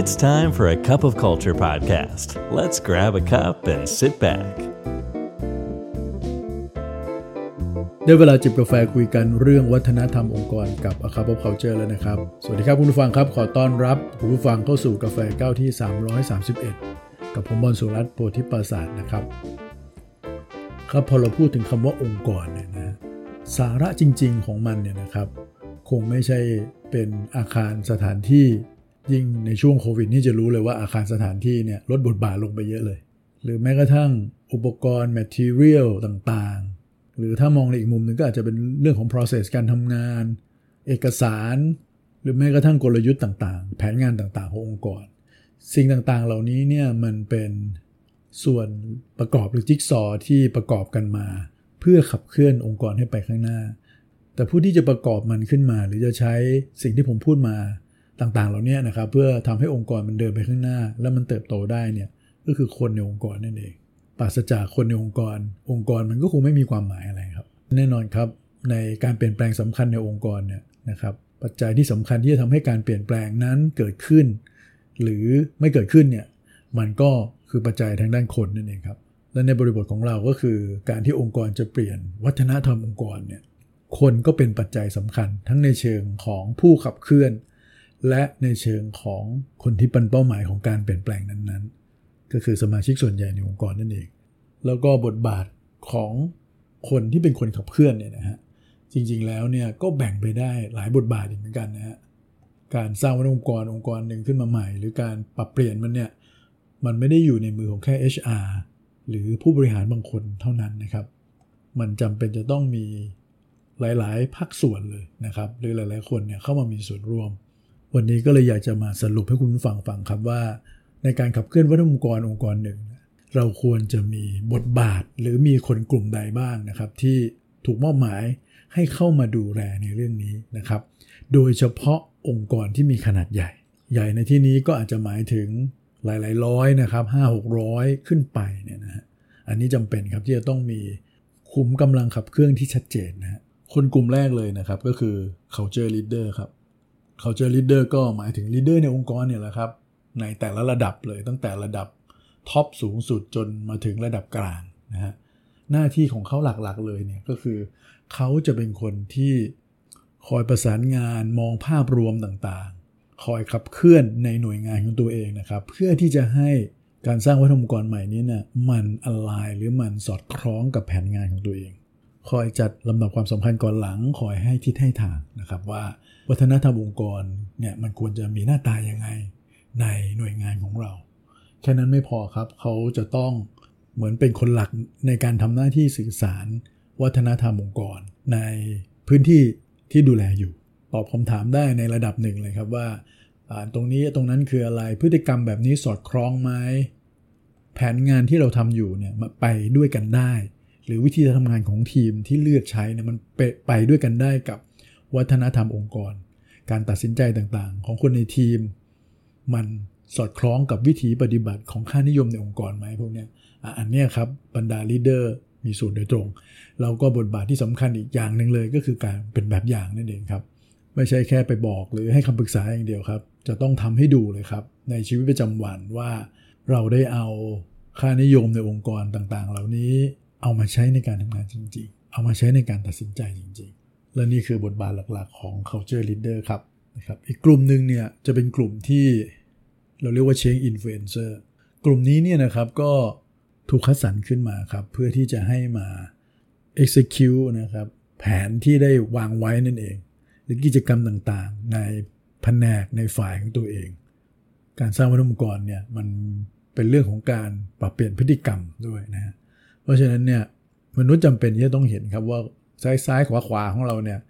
It's time for a cup of culture podcast. Let's grab a cup and sit back. ได้เวลาจิบกาแฟคุยกันเรื่องวัฒนธรรมองค์กรกับ a c u p of Culture แล้วนะครับ สวัสดีครับคุณผู้ฟังครับ ขอต้อนรับคุณผู้ฟังเข้าสู่กาแฟเก้าที่ 331 กับผมบอลสุรัตน์โพธิปราศาสนะครับ ครับพอเราพูดถึงคำว่าองค์กรเนี่ยนะสาระจริง ๆ ของมันเนี่ยนะครับ คงไม่ใช่เป็นอาคารสถานที่ ยิ่งในช่วงโควิดนี่จะรู้เลยว่าอาคารสถานที่เนี่ยลดบทบาทลงไปเยอะเลย หรือแม้กระทั่งอุปกรณ์ material ต่างๆ หรือถ้ามองในอีกมุมหนึ่งก็อาจจะเป็นเรื่องของ process การทำงาน เอกสาร หรือแม้กระทั่งกลยุทธ์ต่างๆ แผนงานต่างๆขององค์กร สิ่งต่างๆ เหล่านี้เนี่ยมันเป็นส่วนประกอบหรือจิ๊กซอว์ที่ประกอบกันมา เพื่อขับเคลื่อนองค์กรให้ไปข้างหน้า แต่ผู้ที่จะประกอบมันขึ้นมา หรือจะใช้สิ่งที่ผมพูดมา ต่างๆ เหล่านี้นะครับเพื่อทำให้องค์กรมันเดินไปข้างหน้า แล้วมันเติบโตได้เนี่ยก็คือคนในองค์กรนั่นเองปราศจากคนในองค์กร องค์กรมันก็คงไม่มีความหมายอะไรครับ แน่นอนครับในการเปลี่ยนแปลงสำคัญในองค์กรเนี่ยนะครับปัจจัยที่สำคัญที่จะทำให้การเปลี่ยนแปลงนั้นเกิดขึ้น หรือไม่เกิดขึ้นเนี่ยมันก็คือปัจจัยทางด้านคนนั่นเองครับและในบริบทของเราก็คือการที่องค์กรจะเปลี่ยนวัฒนธรรมองค์กรเนี่ยคนก็เป็นปัจจัยสำคัญทั้งในเชิงของผู้ขับเคลื่อน และในเชิงของคนที่เป็นเป้าหมายของการเปลี่ยนแปลงนั้นๆ ก็คือสมาชิกส่วนใหญ่ในองค์กรนั่นเอง แล้วก็บทบาทของคนที่เป็นคนขับเคลื่อนเนี่ยนะฮะจริงๆแล้วเนี่ยก็แบ่งไปได้หลายบทบาทอีกเหมือนกันนะฮะการสร้างวัฒนองค์กรองค์กรหนึ่งขึ้นมาใหม่ หรือการปรับเปลี่ยนมันเนี่ยมันไม่ได้อยู่ในมือของแค่ HR หรือผู้บริหารบางคนเท่านั้นนะครับ มันจำเป็นจะต้องมีหลาย ๆ ภาคส่วนเลยนะครับ หรือหลาย ๆ คนเนี่ยเข้ามามีส่วนร่วม วันนี้ก็เลยอยากจะมาสรุปให้คุณฟังฟังครับว่า ในการขับเคลื่อนวัฒนธรรมองค์กรองค์กรหนึ่ง เราควรจะมีบทบาทหรือมีคนกลุ่มใดบ้างนะครับ ที่ถูกมอบหมายให้เข้ามาดูแลในเรื่องนี้นะครับ โดยเฉพาะองค์กรที่มีขนาดใหญ่ ใหญ่ในที่นี้ก็อาจจะหมายถึงหลายๆร้อยนะครับห้าหกร้อยขึ้นไปเนี่ยนะฮะอันนี้จำเป็นครับที่จะต้องมีคุมกำลังขับเครื่องที่ชัดเจนนะฮะคนกลุ่มแรกเลยนะครับก็คือ culture leader ครับ culture leader ก็หมายถึง leader ในองค์กรเนี่ยแหละครับ ในแต่ละระดับเลยตั้งแต่ระดับท็อปสูงสุดจนมาถึงระดับกลางนะฮะหน้าที่ของเขาหลักๆเลยเนี่ยก็คือเขาจะเป็นคนที่คอยประสานงานมองภาพรวมต่างๆ คอยขับเคลื่อนในหน่วยงานของตัวเองนะครับ เพื่อที่จะให้การสร้างวัฒนธรรมองค์กรใหม่นี้เนี่ยมันอลายหรือมันสอดคล้องกับแผนงานของตัวเอง คอยจัดลำดับความสำคัญก่อนหลัง คอยให้ทิศให้ทาง นะครับว่าวัฒนธรรมองค์กรเนี่ยมันควรจะมีหน้าตายังไงในหน่วยงานของเรา แค่นั้นไม่พอครับเขาจะต้องเหมือนเป็นคนหลักในการทำหน้าที่สื่อสาร วัฒนธรรมองค์กร ในพื้นที่ที่ดูแลอยู่ ตอบคำถามได้ในระดับหนึ่งเลยครับว่าตรงนี้ตรงนั้นคืออะไรพฤติกรรมแบบนี้สอดคล้องไหมแผนงานที่เราทำอยู่เนี่ยมาไปด้วยกันได้ หรือวิธีทำงานของทีมที่เลือกใช้เนี่ยมันไปไปด้วยกันได้กับ วัฒนธรรมองค์กร การตัดสินใจต่างๆ ของคนในทีม มันสอดคล้องกับวิธีปฏิบัติของค่านิยมในองค์กรไหมพวกเนี้ยอันนี้ครับบรรดาลีดเดอร์มีส่วนโดยตรง เราก็บทบาทที่สำคัญอีกอย่างหนึ่งเลยก็คือการเป็นแบบอย่างนั่นเองครับ ไม่ใช่แค่ไปบอกหรือให้คำปรึกษาอย่างเดียวครับ จะต้องทำให้ดูเลยครับ ในชีวิตประจำวันว่าเราได้เอาค่านิยมในองค์กรต่างๆ เหล่านี้เอามาใช้ในการทำงานจริง ๆ เอามาใช้ในการตัดสินใจจริงๆ และนี่คือบทบาทหลักๆ ของ culture leader ครับนะครับอีกกลุ่มหนึ่งเนี่ยจะเป็นกลุ่มที่เราเรียกว่า change influencer กลุ่มนี้เนี่ยนะครับก็ถูกคัดสรรขึ้นมาครับ เพื่อที่จะให้มา execute นะครับแผนที่ได้วางไว้นั่นเอง หรือกิจกรรมต่างๆ ในแผนกในฝ่ายของตัวเอง การสร้างวัฒนธรรมองค์กรเนี่ยมันเป็นเรื่องของการปรับเปลี่ยนพฤติกรรมด้วยนะ เพราะฉะนั้นเนี่ยมนุษย์จำเป็นที่จะต้องเห็นครับว่า ซ้ายซ้ายขวาขวาของเราเนี่ย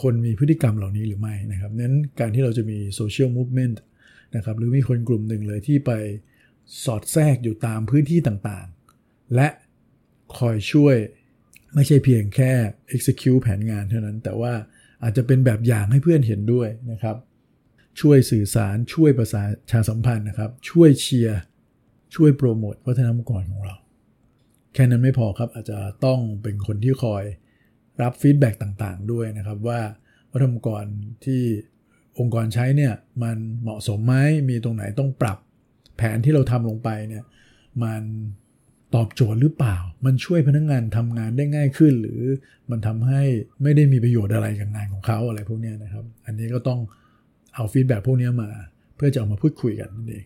คนมีพฤติกรรมเหล่านี้หรือไม่นะครับนั้นการที่เราจะมีโซเชียลมูฟเมนต์นะครับหรือมีคนกลุ่มหนึ่งเลยที่ไปสอดแทรกอยู่ตามพื้นที่ต่างๆ และคอยช่วยไม่ใช่เพียงแค่ execute แผนงานเท่านั้น แต่ว่าอาจจะเป็นแบบอย่างให้เพื่อนเห็นด้วยนะครับ ช่วยสื่อสารช่วยประสาชาสัมพันธ์นะครับ ช่วยเชียร์ช่วยโปรโมทวัฒนธรรมองค์กรของเรา แค่นั้นไม่พอครับอาจจะต้องเป็นคนที่คอยรับฟีดแบ็ต่างๆ ด้วยนะครับ ว่าวัฒนธรรมกรที่องค์กรใช้เนี่ยมันเหมาะสมไหมมีตรงไหนต้องปรับแผนที่เราทำลงไปเนี่ยมันตอบโจทย์หรือเปล่า มันช่วยพนักงงานทำงานได้ง่ายขึ้น หรือมันทำให้ไม่ได้มีประโยชน์อะไรกับงานของเขาอะไรพวกนี้นะครับ อันนี้ก็ต้องเอาฟีดแบ็พวกนี้มา เพื่อจะเอามาพูดคุยกันนั่นเอง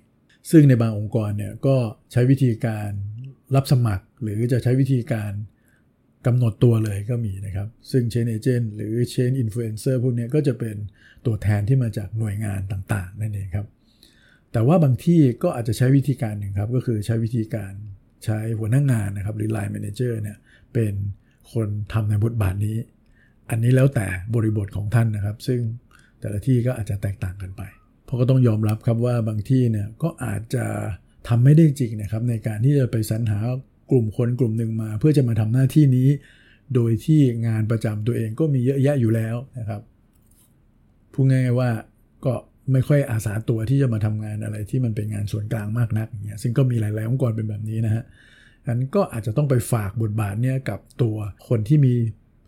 ซึ่งในบางองค์กรเนี่ยก็ใช้วิธีการ รับสมัครหรือจะใช้วิธีการกำหนดตัวเลยก็มีนะครับ ซึ่ง Chain Agent หรือ Chain Influencer พวกนี้ก็จะเป็นตัวแทนที่มาจากหน่วยงานต่างๆ นั่นเองครับ แต่ว่าบางที่ก็อาจจะใช้วิธีการหนึ่งครับ ก็คือใช้วิธีการใช้หัวหน้างงานนะครับหรือ Line Manager เนี่ยเป็นคนทำในบทบาทนี้ อันนี้แล้วแต่บริบทของท่านนะครับ ซึ่งแต่ละที่ก็อาจจะแตกต่างกันไป เพราะก็ต้องยอมรับครับว่าบางที่เนี่ยก็อาจจะ ทำไม่ได้จริงนะครับ ในการที่จะไปสรรหากลุ่มคนกลุ่มหนึ่งมา เพื่อจะมาทำหน้าที่นี้ โดยที่งานประจำตัวเองก็มีเยอะแยะอยู่แล้วนะครับพูดง่ายๆว่าก็ไม่ค่อยอาสาตัวที่จะมาทำงานอะไรที่มันเป็นงานส่วนกลางมากนักอย่างเงี้ยซึ่งก็มีหลาย ๆ องค์กรเป็นแบบนี้นะฮะนั้นก็อาจจะต้องไปฝากบทบาทเนี่ยกับตัวคนที่มี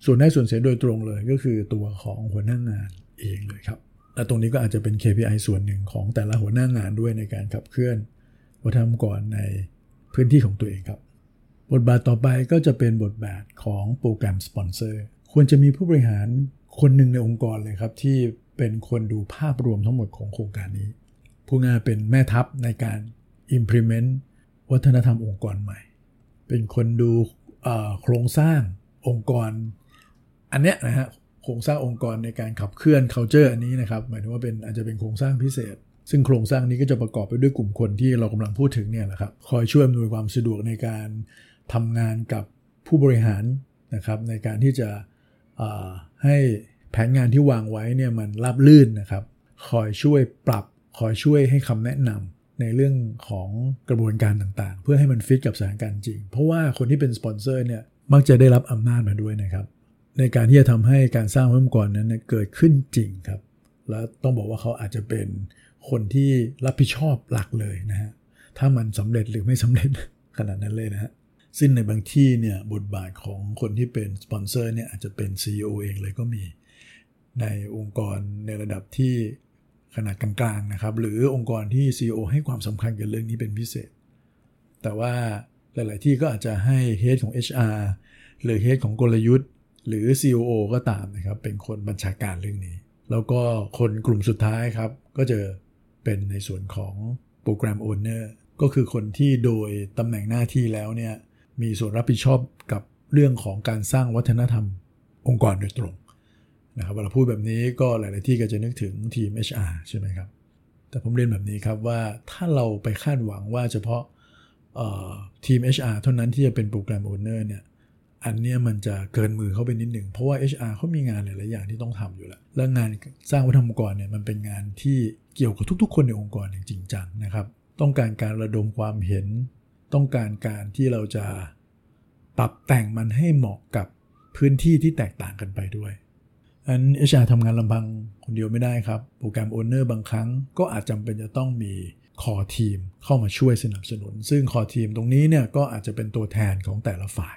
ส่วนได้ส่วนเสียโดยตรงเลยก็คือตัวของหัวหน้างงานเองเลยครับและตรงนี้ก็อาจจะเป็น KPI ส่วนหนึ่งของแต่ละหัวหน้างานด้วยในการขับเคลื่อน วัฒนธรรมก่อนในพื้นที่ของตัวเองครับ บทบาทต่อไปก็จะเป็นบทบาทของโปรแกรมสปอนเซอร์ควรจะมีผู้บริหารคนหนึ่งในองค์กรเลยครับ ที่เป็นคนดูภาพรวมทั้งหมดของโครงการนี้ ผู้งานเป็นแม่ทัพในการ implement วัฒนธรรมองค์กรใหม่ เป็นคนดูโครงสร้างองค์กร อันเนี้ยนะฮะโครงสร้างองค์กรในการขับเคลื่อน culture อันนี้นะครับ หมายถึงว่าเป็นอาจจะเป็นโครงสร้างพิเศษ ซึ่งโครงสร้างนี้ก็จะประกอบไปด้วยกลุ่มคนที่เรากำลังพูดถึงเนี่ยแหละครับคอยช่วยอำนวยความสะดวกในการทำงานกับผู้บริหารนะครับในการที่จะให้แผนงานที่วางไว้เนี่ยมันราบลื่นนะครับ คอยช่วยปรับ คอยช่วยให้คำแนะนำในเรื่องของกระบวนการต่างๆ เพื่อให้มันฟิตกับสถานการณ์จริง เพราะว่าคนที่เป็นสปอนเซอร์เนี่ยมักจะได้รับอำนาจมาด้วยนะครับ ในการที่จะทำให้การสร้างองค์กรนั้นเกิดขึ้นจริงครับ และต้องบอกว่าเขาอาจจะเป็น คนที่รับผิดชอบหลักเลยนะฮะถ้ามันสำเร็จหรือไม่สำเร็จขนาดนั้นเลยนะฮะซึ่งในบางที่เนี่ยบทบาทของคนที่เป็นสปอนเซอร์เนี่ยอาจจะเป็น CEO เองเลยก็มี ในองค์กรในระดับที่ขนาดกลางๆนะครับ หรือองค์กรที่ CEO ให้ความสำคัญกับเรื่องนี้เป็นพิเศษ แต่ว่าหลาย ๆ ที่ก็อาจจะให้เฮดของ HR หรือเฮดของกลยุทธ์ หรือ COO ก็ตามนะครับ เป็นคนบัญชาการเรื่องนี้ แล้วก็คนกลุ่มสุดท้ายครับ ก็จะ เป็นในส่วนของโปรแกรมโอเนอร์ก็คือคนที่โดยตำแหน่งหน้าที่แล้วเนี่ยมีส่วนรับผิดชอบกับเรื่องของการสร้างวัฒนธรรมองค์กรโดยตรงนะครับเวลาพูดแบบนี้ก็หลาย ๆ ที่ก็จะนึกถึงทีม HR ใช่ไหมครับ แต่ผมเรียนแบบนี้ครับว่าถ้าเราไปคาดหวังว่าเฉพาะทีม HR เท่านั้นที่จะเป็นโปรแกรมโอเนอร์เนี่ย อันนี้มันจะเกินมือเขาไปนิดหนึ่งเพราะว่า HR เขามีงานหลาย ๆ อย่างที่ต้องทำอยู่แล้ว และงานสร้างวัฒนธรรมองค์กรเนี่ยมันเป็นงานที่เกี่ยวกับทุก ๆ คนในองค์กรอย่างจริงจังนะครับ ต้องการการระดมความเห็น ต้องการการที่เราจะปรับแต่งมันให้เหมาะกับพื้นที่ที่แตกต่างกันไปด้วยอัน HR ทำงานลำพังคนเดียวไม่ได้ครับ program owner บางครั้งก็อาจจำเป็นจะต้องมี core team เข้ามาช่วยสนับสนุน ซึ่ง core team ตรงนี้เนี่ยก็อาจจะเป็นตัวแทนของแต่ละฝ่าย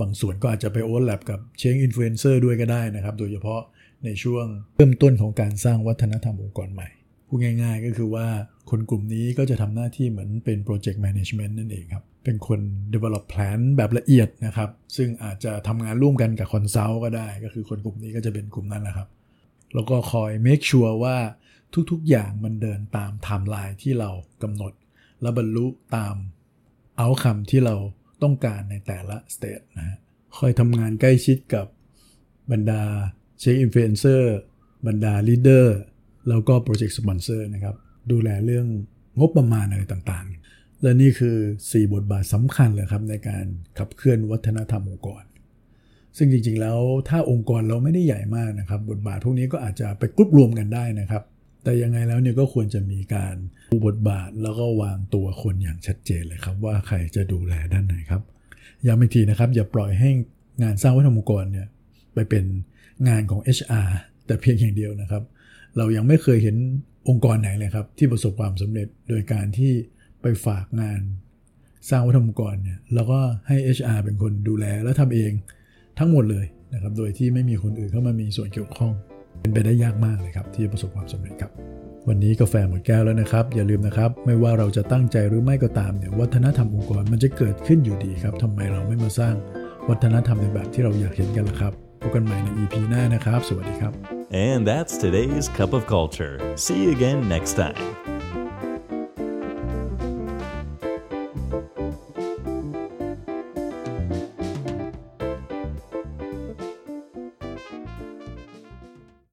บางส่วนก็อาจจะไป overlap กับ change influencer ด้วยก็ได้นะครับ โดยเฉพาะในช่วงเริ่มต้นของการสร้างวัฒนธรรมองค์กรใหม่พูดง่ายๆ ก็คือว่าคนกลุ่มนี้ก็จะทำหน้าที่เหมือนเป็น project management นั่นเองครับ เป็นคน develop plan แบบละเอียดนะครับ ซึ่งอาจจะทำงานร่วมกันกับ consult ก็ได้ ก็คือคนกลุ่มนี้ก็จะเป็นกลุ่มนั้นแหละครับ แล้วก็คอย make sure ว่าทุกๆ อย่างมันเดินตามไทม์ไลน์ที่เรากำหนด และบรรลุตาม outcome ที่เรา ต้องการในแต่ละ stage นะฮะคอยทำงานใกล้ชิดกับบรรดา change influencer บรรดา leader แล้วก็ project sponsor นะครับ ดูแลเรื่องงบประมาณอะไรต่างๆ และนี่คือ 4 บทบาทสำคัญเลยครับในการขับเคลื่อนวัฒนธรรมองค์กร ซึ่งจริงๆแล้วถ้าองค์กรเราไม่ได้ใหญ่มากนะครับ บทบาทพวกนี้ก็อาจจะไปกรุ๊ปรวมกันได้นะครับ แต่ยังไงแล้วเนี่ยก็ควรจะมีการดูบทบาทแล้วก็วางตัวคนอย่างชัดเจนเลยครับ ว่าใครจะดูแลด้านไหนครับย้ำอีกทีนะครับ อย่าปล่อยให้งานสร้างวัฒนธรรมองค์กรเนี่ยไปเป็นงานของ HR แต่เพียงอย่างเดียวนะครับ เรายังไม่เคยเห็นองค์กรไหนเลยครับ ที่ประสบความสำเร็จโดยการที่ไปฝากงานสร้างวัฒนธรรมองค์กรเนี่ยแล้วก็ให้ HR เป็นคนดูแลแล้วทำเองทั้งหมดเลยนะครับ โดยที่ไม่มีคนอื่นเข้ามามีส่วนเกี่ยวข้อง เป็นไปได้ยากมากเลยครับที่จะประสบความสำเร็จครับ วันนี้กาแฟหมดแก้วแล้วนะครับ อย่าลืมนะครับ ไม่ว่าเราจะตั้งใจหรือไม่ก็ตามเนี่ยวัฒนธรรมองค์กรมันจะเกิดขึ้นอยู่ดีครับทำไมเราไม่มาสร้างวัฒนธรรมในแบบที่เราอยากเห็นกันล่ะครับพบกันใหม่ใน EP หน้านะครับ สวัสดีครับ And that's today's Cup of Culture. See you again next time.